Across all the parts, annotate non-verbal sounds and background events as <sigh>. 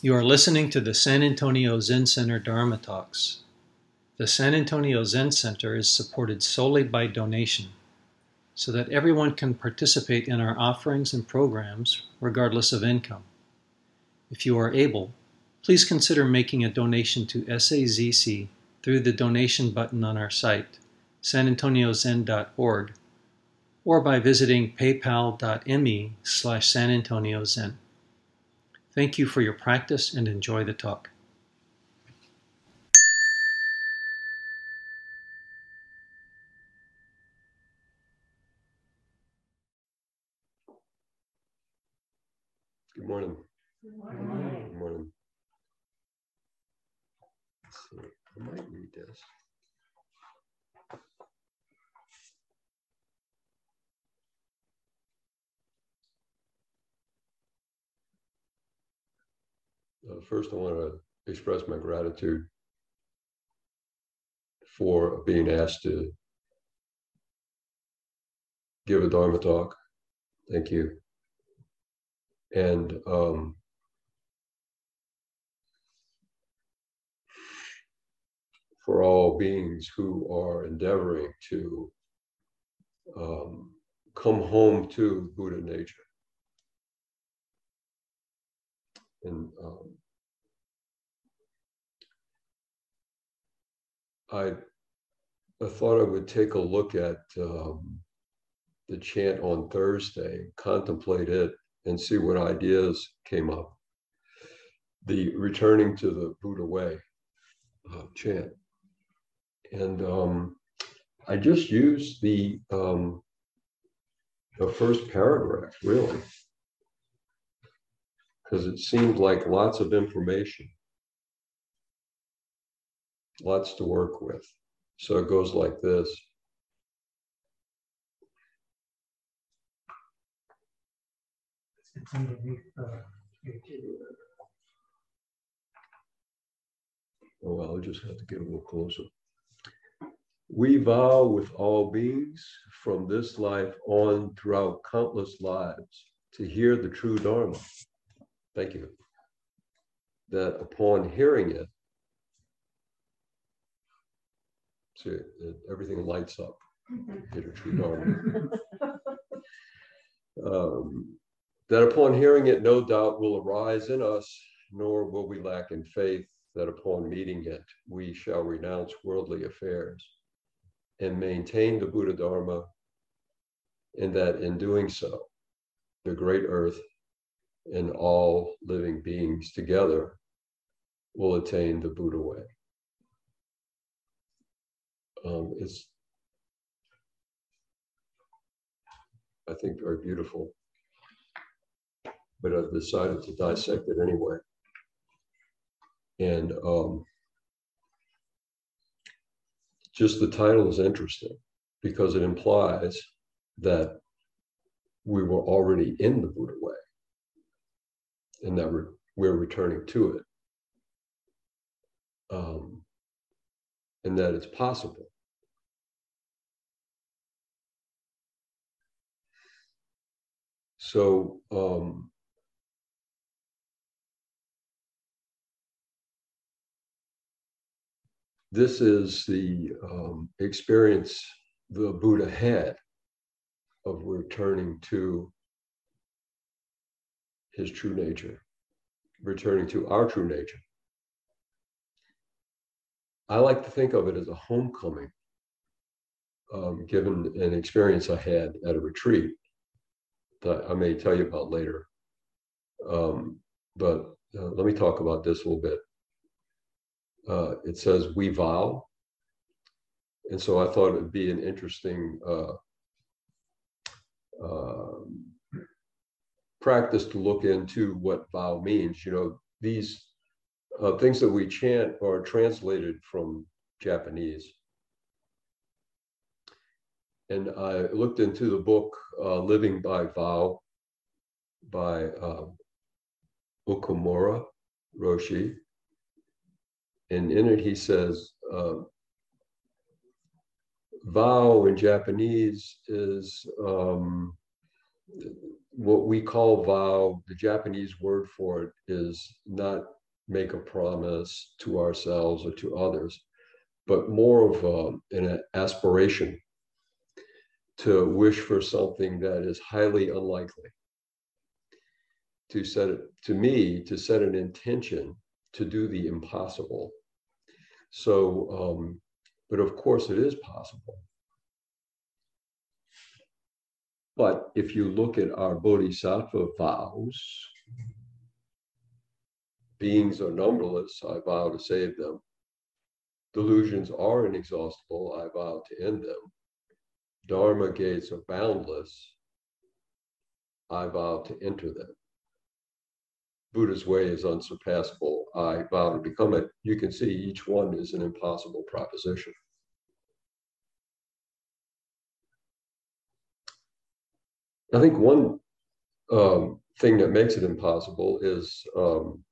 You are listening to the San Antonio Zen Center Dharma Talks. The San Antonio Zen Center is supported solely by donation, so that everyone can participate in our offerings and programs regardless of income. If you are able, please consider making a donation to SAZC through the donation button on our site, sanantoniozen.org, or by visiting paypal.me slash sanantoniozen. Thank you for your practice and enjoy the talk. Good morning. Good morning. Good morning. Let's see. I might read this. First, I want to express my gratitude for being asked to give a Dharma talk. Thank you. And um, for all beings who are endeavoring to um, come home to Buddha nature. And um, I, I thought I would take a look at um, the chant on Thursday, contemplate it, and see what ideas came up. The returning to the Buddha way uh, chant. And um, I just used the, um, the first paragraph, really, because it seemed like lots of information, lots to work with. So it goes like this. Oh, well, I'll just have to get a little closer. We vow with all beings from this life on throughout countless lives to hear the true Dharma. Thank you. That upon hearing it, see, everything lights up. Hear the true Dharma. Um, that upon hearing it, no doubt will arise in us, nor will we lack in faith that upon meeting it, we shall renounce worldly affairs and maintain the Buddha Dharma, and that in doing so, the great earth and all living beings together will attain the Buddha way. Um, it's, I think, very beautiful, but I've decided to dissect it anyway. And um, just the title is interesting because it implies that we were already in the Buddha way and that we're, we're returning to it. Um, and that it's possible. So, um, this is the um, experience the Buddha had of returning to his true nature, returning to our true nature. I like to think of it as a homecoming, um, given an experience I had at a retreat that I may tell you about later. Um, but uh, let me talk about this a little bit uh, it says we vow. And so I thought it would be an interesting uh, uh, practice to look into what vow means. You know, these uh, things that we chant are translated from Japanese. And I looked into the book uh, Living by Vow by uh, Okumura Roshi and in it he says, uh, vow in Japanese is um, what we call vow, the Japanese word for it is not make a promise to ourselves or to others, but more of a, an aspiration to wish for something that is highly unlikely. To set it, to me, to set an intention to do the impossible. So, um, but of course, it is possible. But if you look at our bodhisattva vows, beings are numberless, I vow to save them. Delusions are inexhaustible, I vow to end them. Dharma gates are boundless, I vow to enter them. Buddha's way is unsurpassable, I vow to become it. You can see each one is an impossible proposition. I think one um, thing that makes it impossible is um,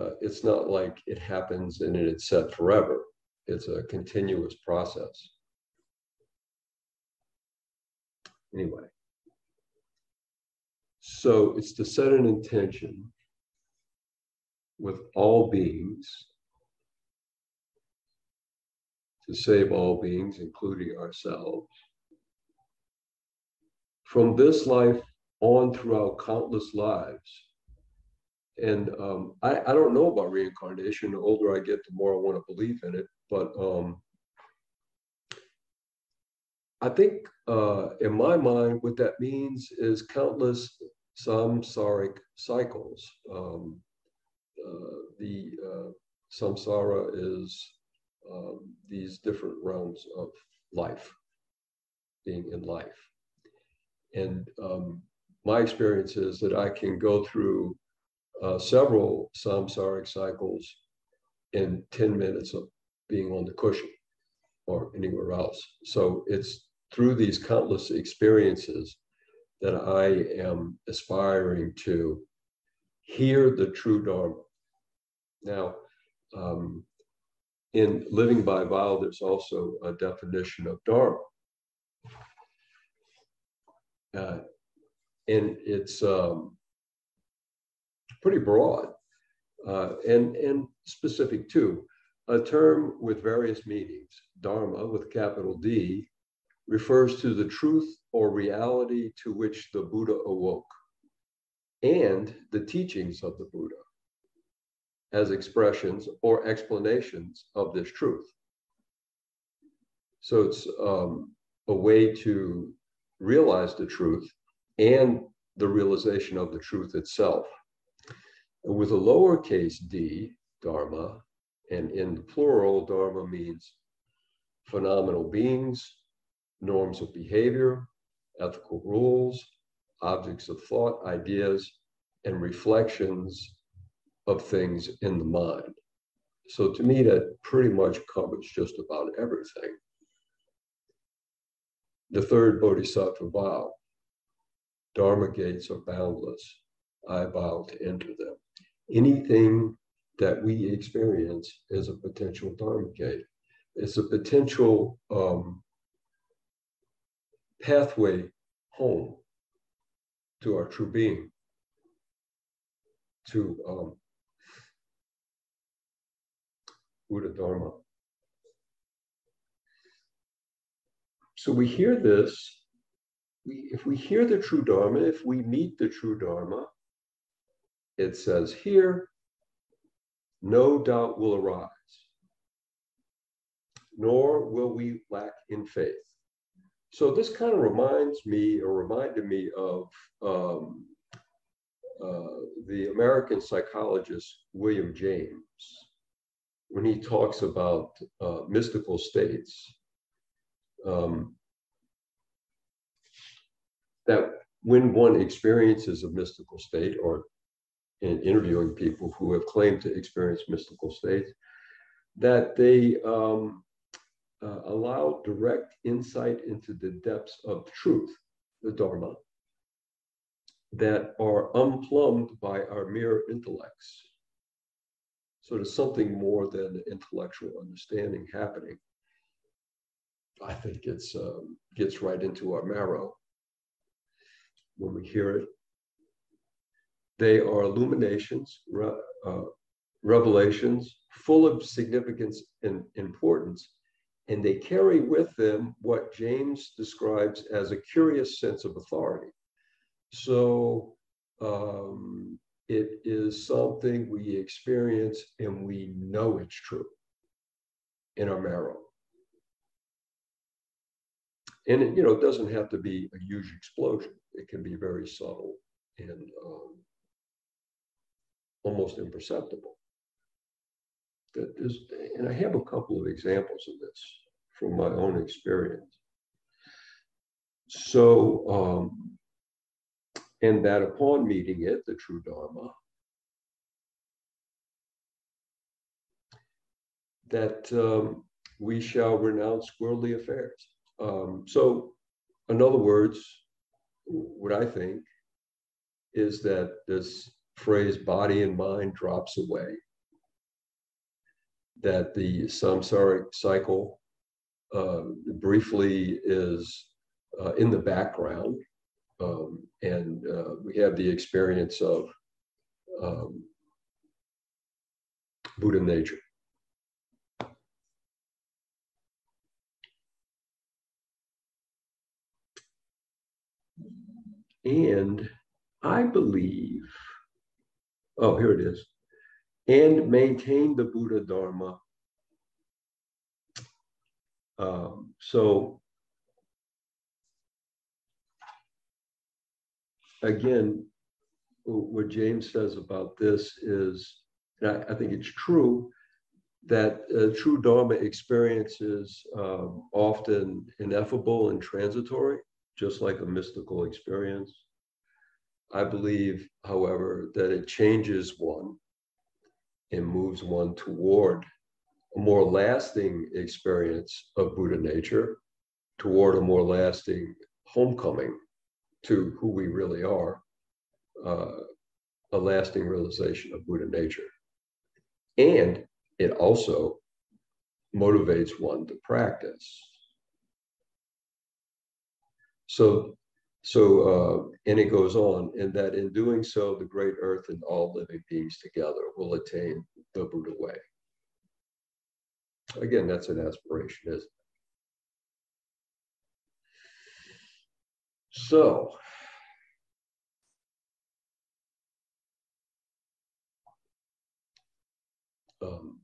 uh, it's not like it happens and it's set forever. It's a continuous process. Anyway, so it's to set an intention with all beings to save all beings, including ourselves from this life on throughout countless lives. And um, I, I, don't know about reincarnation. The older I get, the more I want to believe in it. But um, I think uh, in my mind, what that means is countless samsaric cycles. Um, uh, the uh, samsara is um, these different realms of life, being in life. And um, my experience is that I can go through uh, several samsaric cycles in 10 minutes of being on the cushion or anywhere else. So it's through these countless experiences that I am aspiring to hear the true Dharma. Now, um, in living by vow, there's also a definition of Dharma. Uh, and it's um, pretty broad uh, and, and specific too. A term with various meanings, Dharma with capital D, refers to the truth or reality to which the Buddha awoke and the teachings of the Buddha as expressions or explanations of this truth. So it's um, a way to realize the truth and the realization of the truth itself. With a lowercase d, dharma, and in the plural, dharma means phenomenal beings, norms of behavior, ethical rules, objects of thought, ideas, and reflections of things in the mind. So to me, that pretty much covers just about everything. The third bodhisattva vow Dharma gates are boundless. I vow to enter them. Anything that we experience is a potential Dharma gate. It's a potential um, pathway home to our true being, to um, Buddha Dharma. So we hear this. We, if we hear the true Dharma, if we meet the true Dharma, it says here, no doubt will arise, nor will we lack in faith. So this kind of reminds me, or reminded me of um, uh, the American psychologist William James when he talks about uh, mystical states um, that when one experiences a mystical state or in interviewing people who have claimed to experience mystical states, that they um, uh, allow direct insight into the depths of truth, the Dharma, that are unplumbed by our mere intellects. So there's something more than intellectual understanding happening. I think it's um, gets right into our marrow when we hear it they are illuminations, re, uh, revelations, full of significance and importance, and they carry with them what James describes as a curious sense of authority. So um, it is something we experience and we know it's true in our marrow. And it, you know, it doesn't have to be a huge explosion. It can be very subtle and um, almost imperceptible. That is, and I have a couple of examples of this from my own experience. So, um, and that upon meeting it, the true Dharma, that um, we shall renounce worldly affairs. Um, so, in other words, what I think is that this phrase body and mind drops away, that the samsaric cycle uh, briefly is uh, in the background, um, and uh, we have the experience of um, Buddha nature. And I believe, oh, here it is, and maintain the Buddha Dharma. Um, so, again, what James says about this is, I, I, think it's true, that uh, true Dharma experience is um, often ineffable and transitory just like a mystical experience. I believe, however, that it changes one and moves one toward a more lasting experience of Buddha nature, toward a more lasting homecoming to who we really are, uh, a lasting realization of Buddha nature. And it also motivates one to practice. So, so, uh, and it goes on, and that in doing so, the great earth and all living beings together will attain the Buddha way. Again, that's an aspiration, isn't it? So, um,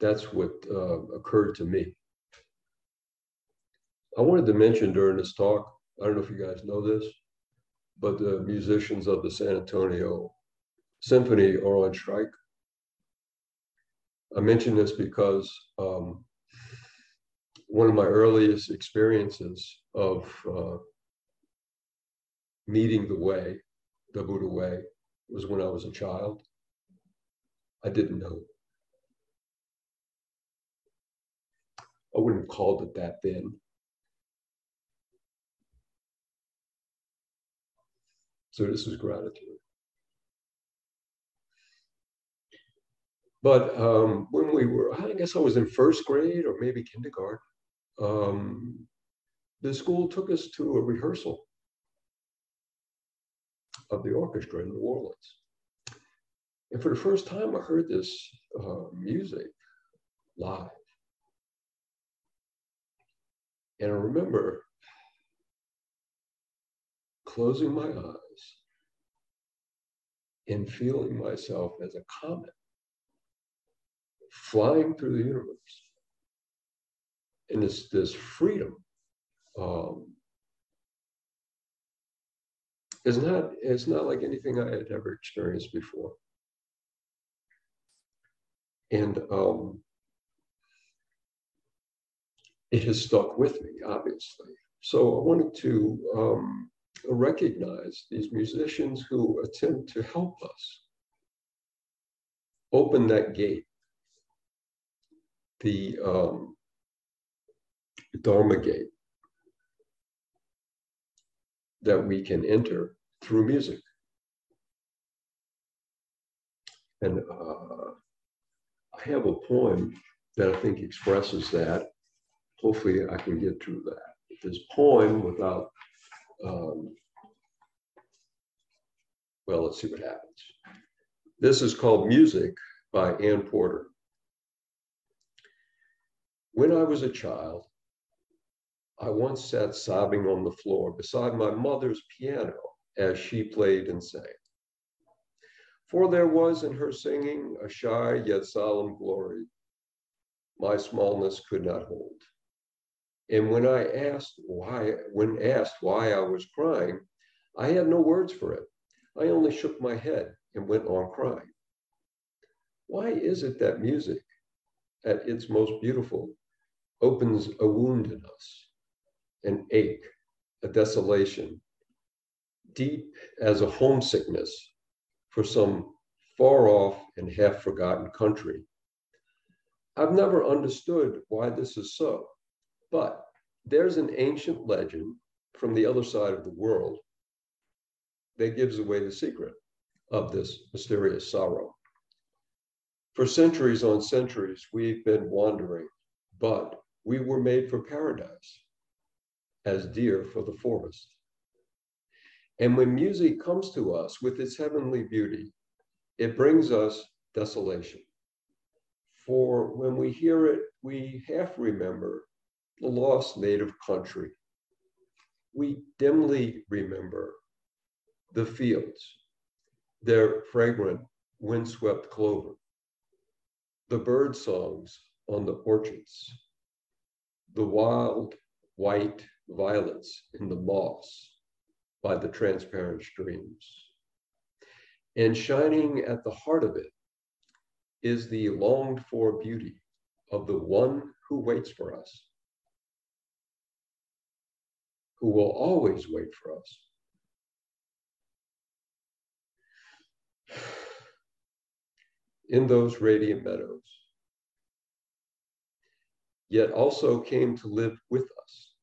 that's what uh, occurred to me. I wanted to mention during this talk, I don't know if you guys know this, but the musicians of the San Antonio Symphony are on strike. I mention this because um, one of my earliest experiences of uh, meeting the way, the Buddha way, was when I was a child. I didn't know. I wouldn't have called it that then. So this is gratitude. But um, when we were, I guess I was in first grade or maybe kindergarten, um, the school took us to a rehearsal of the orchestra in New Orleans. And for the first time, I heard this uh, music live. And I remember closing my eyes in feeling myself as a comet flying through the universe. And this, this freedom um, is not, it's not like anything I had ever experienced before. And um, it has stuck with me, obviously. So I wanted to um, recognize these musicians who attempt to help us open that gate, the um, Dharma gate that we can enter through music. And uh, I have a poem that I think expresses that. Hopefully, I can get through that. This poem, without um, Well, let's see what happens. This is called Music by Anne Porter. When I was a child, I once sat sobbing on the floor beside my mother's piano as she played and sang. For there was in her singing a shy yet solemn glory my smallness could not hold. And when I asked why, when asked why I was crying, I had no words for it. I only shook my head and went on crying. Why is it that music, at its most beautiful, opens a wound in us, an ache, a desolation, deep as a homesickness for some far off and half forgotten country? I've never understood why this is so, but there's an ancient legend from the other side of the world that gives away the secret of this mysterious sorrow. For centuries on centuries, we've been wandering, but we were made for paradise, as deer for the forest. And when music comes to us with its heavenly beauty, it brings us desolation. For when we hear it, we half remember the lost native country. We dimly remember the fields, their fragrant windswept clover, the bird songs on the orchards, the wild white violets in the moss by the transparent streams. And shining at the heart of it is the longed for beauty of the one who waits for us, who will always wait for us. In those radiant meadows, yet also came to live with us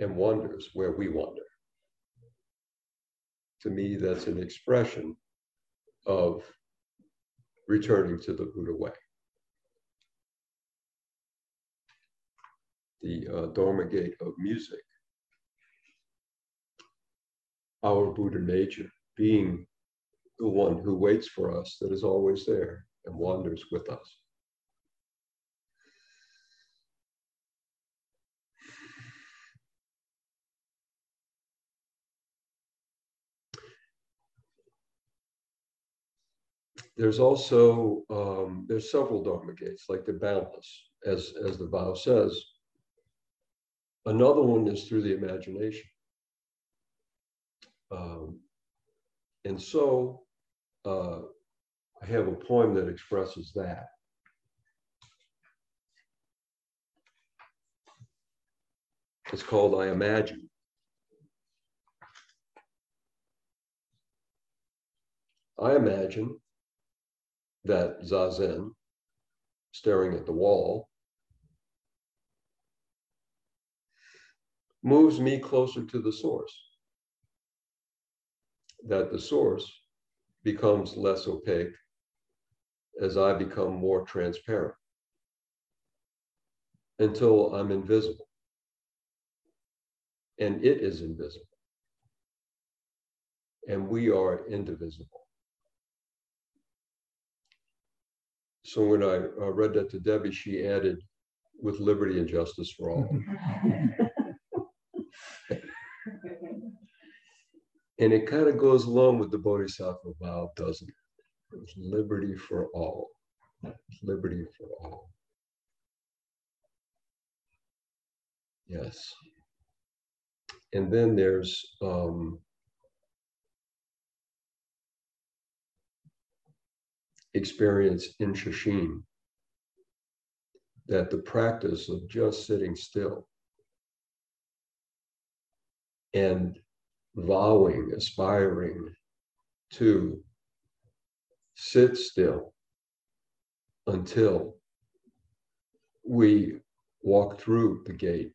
and wanders where we wander. To me, that's an expression of returning to the Buddha way. The uh, Dharma gate of music, our Buddha nature, being the one who waits for us, that is always there and wanders with us. There's also um, there's several dharma gates, like the boundless, as as the vow says. Another one is through the imagination. Um, and so uh, I have a poem that expresses that. It's called I Imagine. I imagine that zazen, staring at the wall, moves me closer to the source. That the source becomes less opaque as I become more transparent until I'm invisible. And it is invisible. And we are indivisible. So when I read that to Debbie, she added, with liberty and justice for all. <laughs> and it kind of goes along with the Bodhisattva vow, doesn't it? It's liberty for all. Liberty for all. Yes. And then there's um, experience in Sesshin that the practice of just sitting still and vowing, aspiring to sit still until we walk through the gate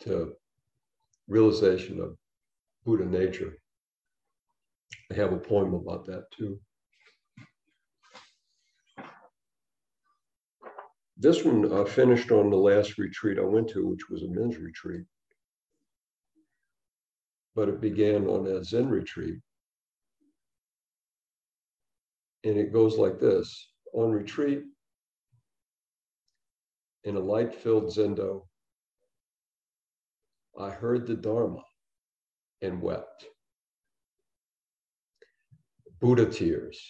to realization of Buddha nature. I have a poem about that too. This one uh, finished on the last retreat I went to, which was a men's retreat. But it began on a Zen retreat. And it goes like this on retreat, in a light filled zendo, I heard the Dharma and wept. Buddha tears.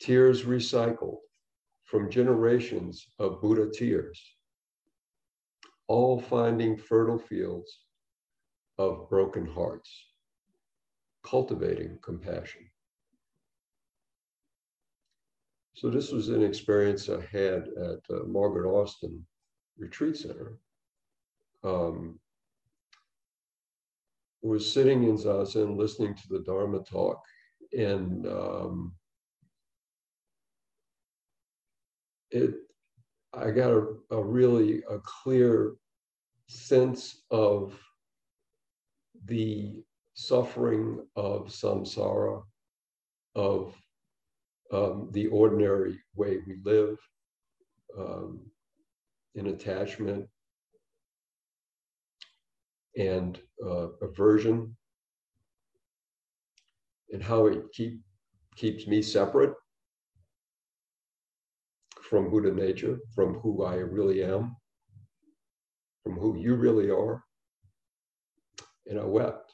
Tears recycled from generations of Buddha tears, all finding fertile fields of broken hearts, cultivating compassion. So, this was an experience I had at uh, Margaret Austin Retreat Center. Um, was sitting in Zazen listening to the Dharma talk, and um, it I got a, a really a clear sense of the suffering of samsara, of um, the ordinary way we live, um, in attachment and uh, aversion, and how it keep, keeps me separate from Buddha nature, from who I really am, from who you really are. And I wept.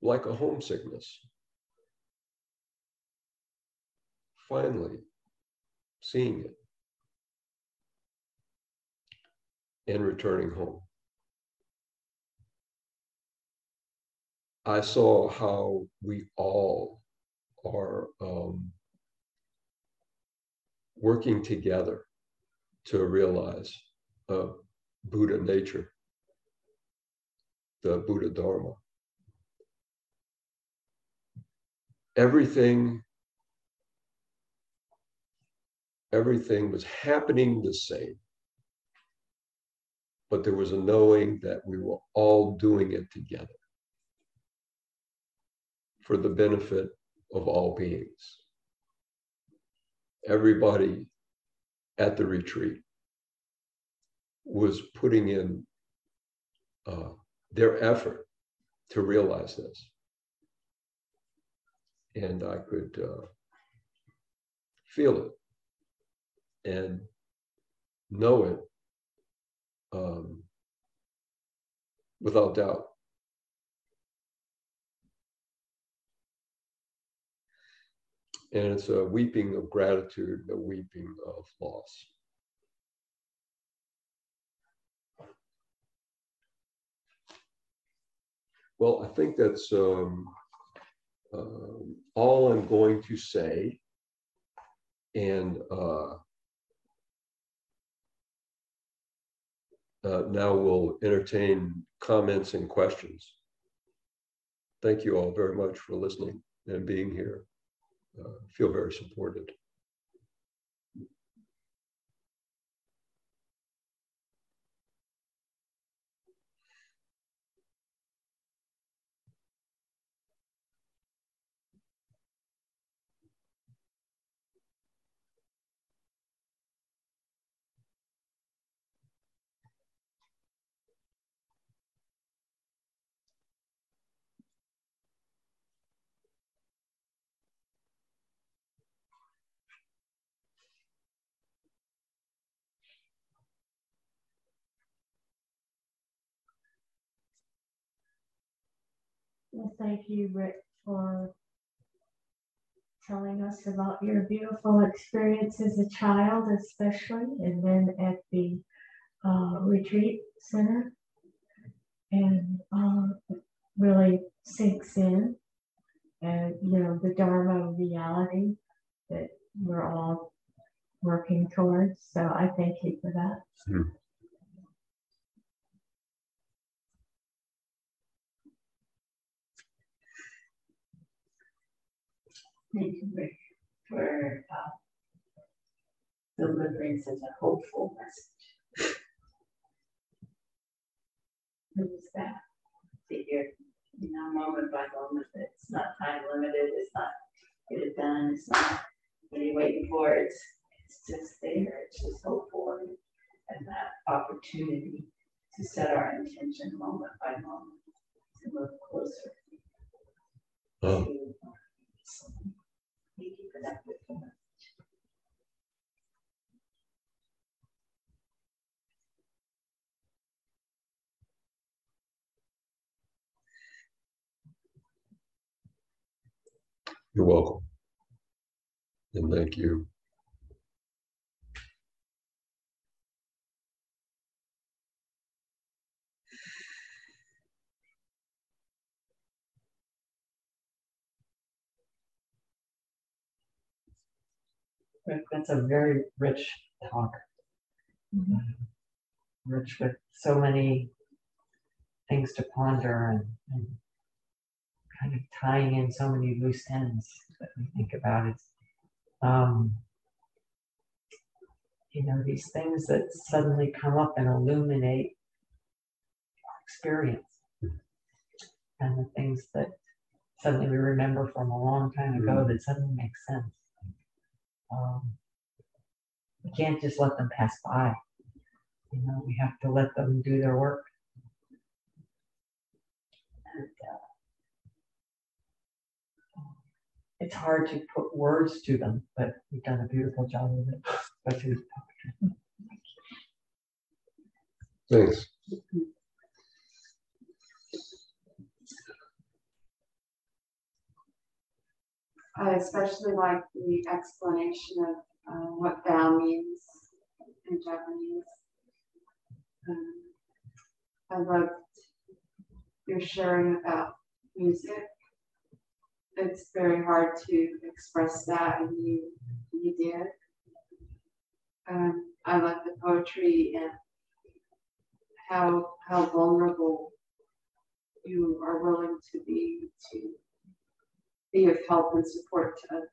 Like a homesickness. Finally, seeing it and returning home. I saw how we all are um, working together to realize uh, Buddha nature, the Buddha Dharma. Everything, everything was happening the same. But there was a knowing that we were all doing it together for the benefit of all beings. Everybody at the retreat was putting in uh, their effort to realize this. And I could uh, feel it and know it um, without doubt. And it's a weeping of gratitude, a weeping of loss. Well, I think that's um, um, all I'm going to say. And uh, uh, now we'll entertain comments and questions. Thank you all very much for listening and being here uh, Uh, feel very supported. Well, thank you, Rick, for telling us about your beautiful experience as a child, especially, and then at the uh, retreat center. And uh, really sinks in, and you know, the Dharma reality that we're all working towards. So I thank you for that. Hmm. Thank you, Rick, for uh, delivering such a hopeful message. It was that to hear, you know, moment by moment it's not time limited, it's not get it done, it's not what are you waiting for, it's it's just there, it's just hope for. And that opportunity to set our intention moment by moment to move closer. Oh. to- You're welcome. And thank you. That's a very rich talk. Mm-hmm. Uh, rich with so many things to ponder and, and kind of tying in so many loose ends that we think about it. Um, you know, these things that suddenly come up and illuminate our experience. And the things that suddenly we remember from a long time ago mm-hmm. that suddenly make sense. Um, we can't just let them pass by. You know, we have to let them do their work. And uh, it's hard to put words to them, but you've done a beautiful job of it. especially with poetry. Thanks. I especially like the explanation of uh, what vow means in Japanese. Um, I loved your sharing about music. It's very hard to express that, and you you did. Um, I love the poetry and how how vulnerable you are willing to be to be of help and support to others.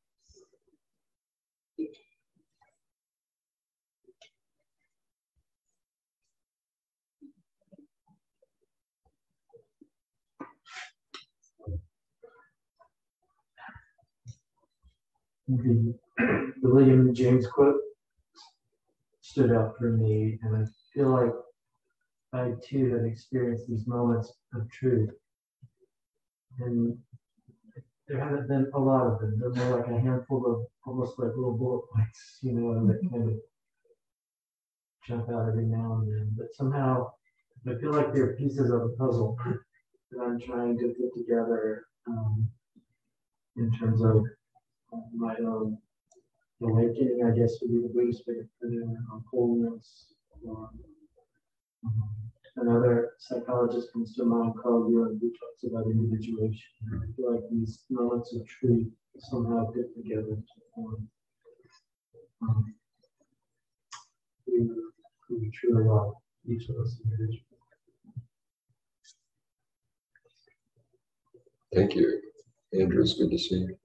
the, the William James quote stood out for me, and I feel like I too have experienced these moments of truth. And there haven't been a lot of them. They're more like a handful of almost like little bullet points, you know, that kind of jump out every now and then. But somehow I feel like they're pieces of a puzzle <laughs> that I'm trying to put together um, in terms of my own awakening, I guess would be the Buddhist way to put it, or wholeness. Or, um, another psychologist comes to mind called Jung, who talks about individuation. I feel like these moments of truth somehow fit together to form um, who, who truly are, each of us individually. Thank you. Andrew, it's good to see you.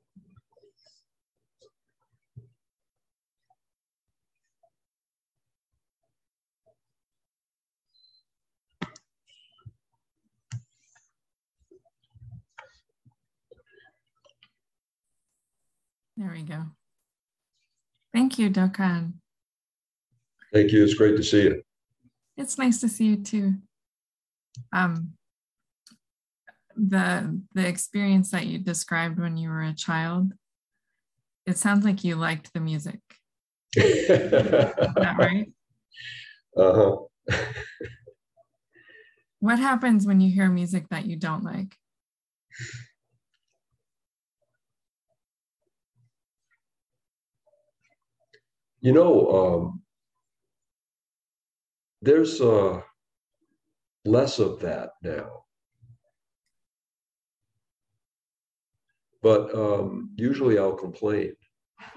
There we go. Thank you, Dokan. Thank you. It's great to see you. It's nice to see you too. Um, the the experience that you described when you were a child, it sounds like you liked the music. Is that <laughs> right? Uh-huh. What happens when you hear music that you don't like? You know, um, there's uh, less of that now. But um, usually I'll complain. <laughs>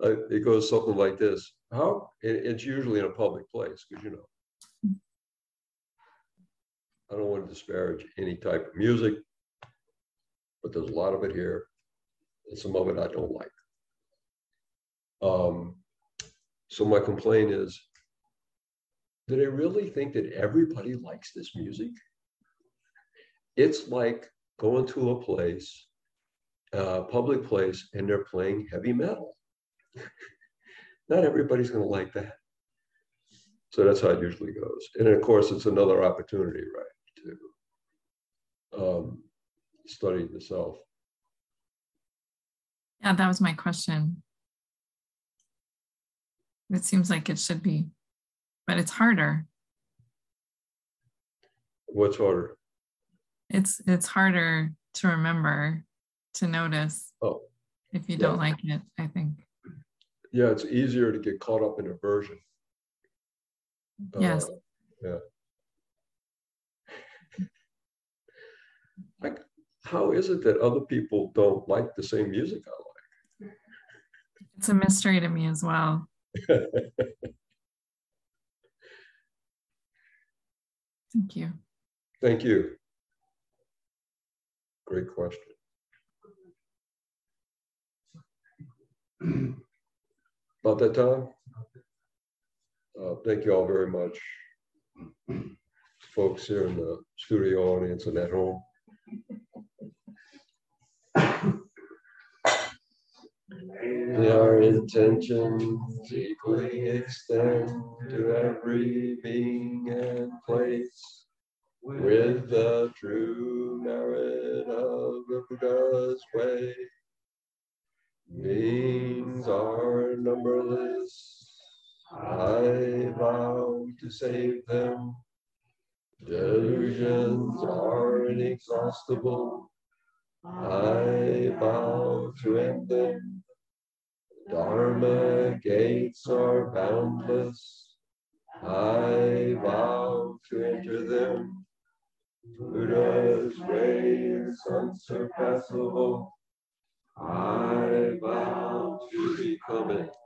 It goes something like this. How? it- it's usually in a public place because you know. I don't want to disparage any type of music, but there's a lot of it here, some of it I don't like. Um, so my complaint is, do I really think that everybody likes this music? It's like going to a place uh, public place and they're playing heavy metal. <laughs> Not everybody's going to like that. So that's how it usually goes. And of course, it's another opportunity, right, to um, study the self. Yeah, that was my question. It seems like it should be, but it's harder. What's harder? It's it's harder to remember, to notice. Oh. If you yeah. don't like it, I think. Yeah, it's easier to get caught up in aversion. Yes. Uh, yeah. Like, how is it that other people don't like the same music I like? It's a mystery to me as well. <laughs> Thank you. Thank you. Great question. <clears throat> About that time? Uh, thank you all very much. <clears throat> Folks here in the studio audience and at home. <clears throat> Our intentions equally extend to every being and place with the true merit of the Buddha's way. Beings are numberless. I vow to save them. Delusions are inexhaustible. I vow to end them. Dharma gates are boundless. I vow to enter them. Buddha's way is unsurpassable. I vow to become it.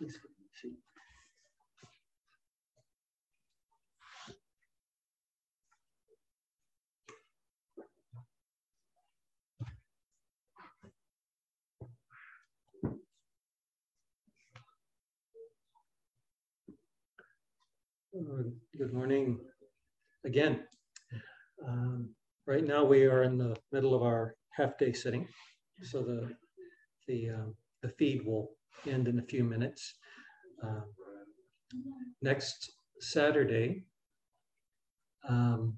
Please see. Good morning again. Um, right now we are in the middle of our half day sitting. So the, the, um, the feed will end in a few minutes. Um, next Saturday, um,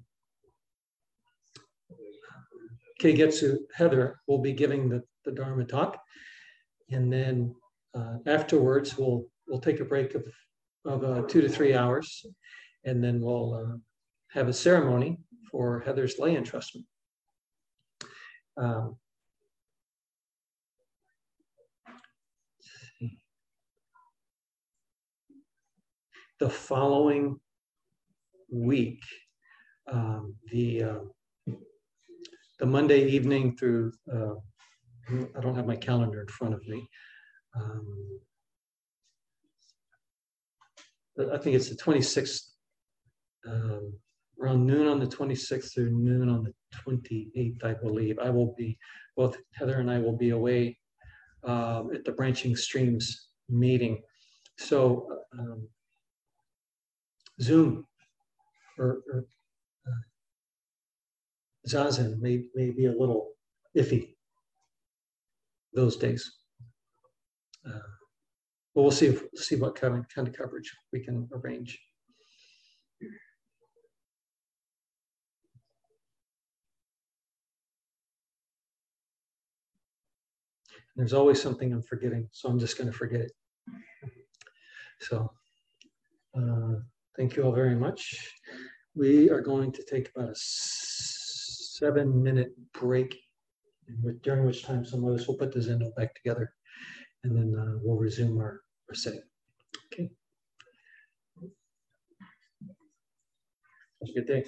Keigetsu Heather will be giving the, the Dharma talk. And then uh, afterwards, we'll, we'll take a break of, of uh, two to three hours. And then we'll uh, have a ceremony for Heather's lay entrustment. Um, the following week, um, the uh, the Monday evening through uh, I don't have my calendar in front of me. Um, I think it's the 26th, um, around noon on the 26th through noon on the 28th, I believe. I will be, both Heather and I will be away uh, at the Branching Streams meeting. So um, Zoom or, or uh, Zazen may, may be a little iffy those days. Uh, but we'll see if, see what kind of, kind of coverage we can arrange. There's always something I'm forgetting, so I'm just going to forget it. So uh, thank you all very much. We are going to take about a seven minute break, during which time some of us will put the Zendo back together and then uh, we'll resume our, our setting. Okay. Have a good day.